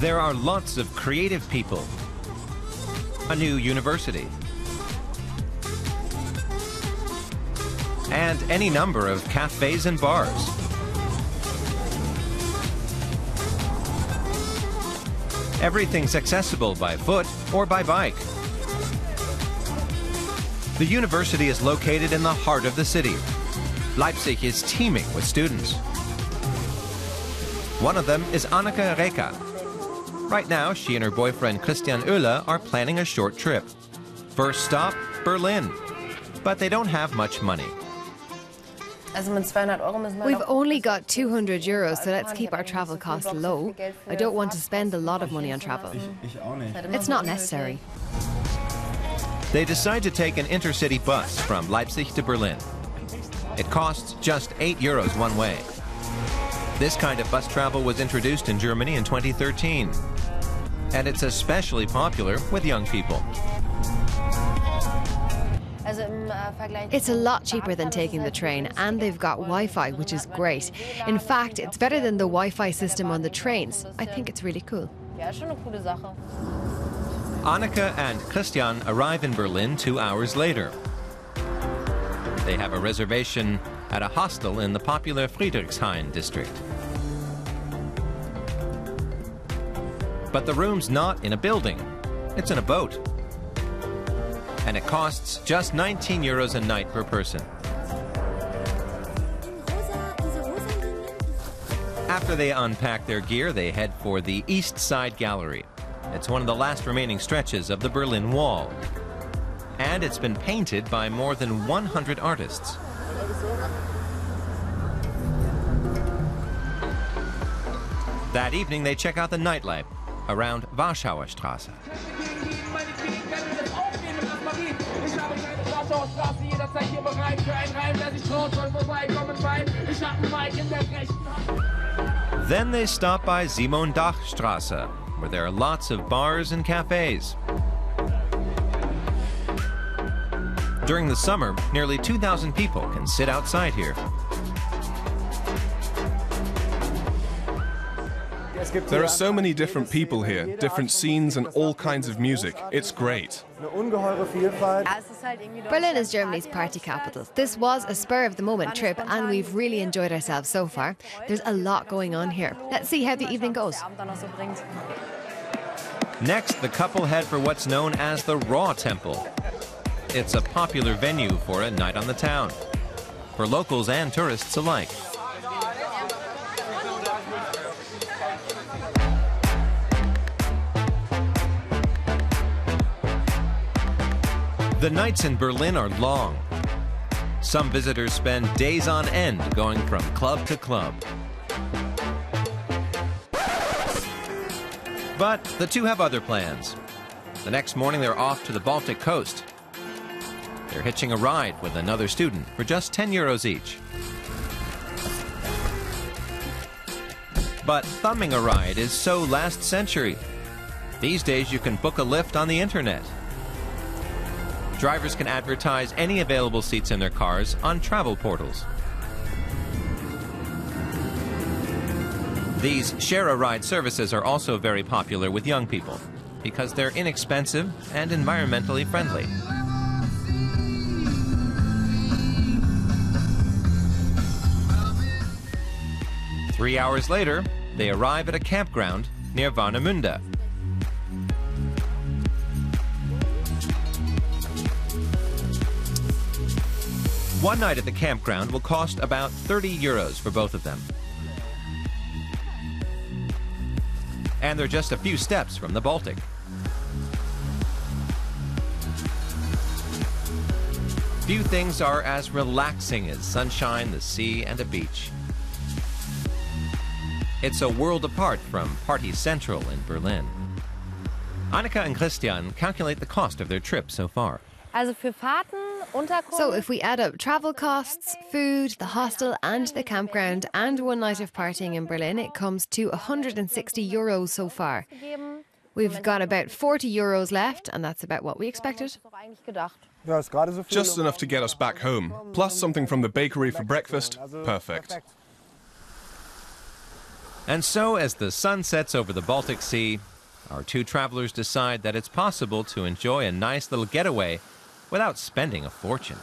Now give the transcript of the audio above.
There are lots of creative people. A new university. And any number of cafes and bars. Everything's accessible by foot or by bike. The university is located in the heart of the city. Leipzig is teeming with students. One of them is Annika Reka. Right now, she and her boyfriend Christian Oehler are planning a short trip. First stop, Berlin. But they don't have much money. We've only got 200 euros, so let's keep our travel costs low. I don't want to spend a lot of money on travel. It's not necessary. They decide to take an intercity bus from Leipzig to Berlin. It costs just 8 euros one way. This kind of bus travel was introduced in Germany in 2013. And it's especially popular with young people. It's a lot cheaper than taking the train, and they've got Wi Fi, which is great. In fact, it's better than the Wi Fi system on the trains. I think it's really cool. Annika and Christian arrive in Berlin two hours later. They have a reservation at a hostel in the popular Friedrichshain district. But the room's not in a building, it's in a boat. And it costs just 19 euros a night per person. After they unpack their gear, they head for the East Side Gallery. It's one of the last remaining stretches of the Berlin Wall. And it's been painted by more than 100 artists. That evening, they check out the nightlife around Warschauer Straße. Then they stop by Simon-Dach-Straße, where there are lots of bars and cafes. During the summer, nearly 2,000 people can sit outside here. There are so many different people here, different scenes and all kinds of music. It's great. Berlin is Germany's party capital. This was a spur of the moment trip, and we've really enjoyed ourselves so far. There's a lot going on here. Let's see how the evening goes. Next, the couple head for what's known as the Raw Temple. It's a popular venue for a night on the town, for locals and tourists alike. The nights in Berlin are long. Some visitors spend days on end going from club to club. But the two have other plans. The next morning, they're off to the Baltic coast. Hitching a ride with another student for just 10 euros each. But thumbing a ride is so last century. These days, you can book a lift on the internet. Drivers can advertise any available seats in their cars on travel portals. These share a ride services are also very popular with young people because they're inexpensive and environmentally friendly. Three hours later, they arrive at a campground near Warnemünde. One night at the campground will cost about 30 euros for both of them. And they're just a few steps from the Baltic. Few things are as relaxing as sunshine, the sea, and a beach. It's a world apart from Party Central in Berlin. Annika and Christian calculate the cost of their trip so far. So, if we add up travel costs, food, the hostel, and the campground, and one night of partying in Berlin, it comes to 160 euros so far. We've got about 40 euros left, and that's about what we expected. Just enough to get us back home, plus something from the bakery for breakfast. Perfect. And so, as the sun sets over the Baltic Sea, our two travelers decide that it's possible to enjoy a nice little getaway without spending a fortune.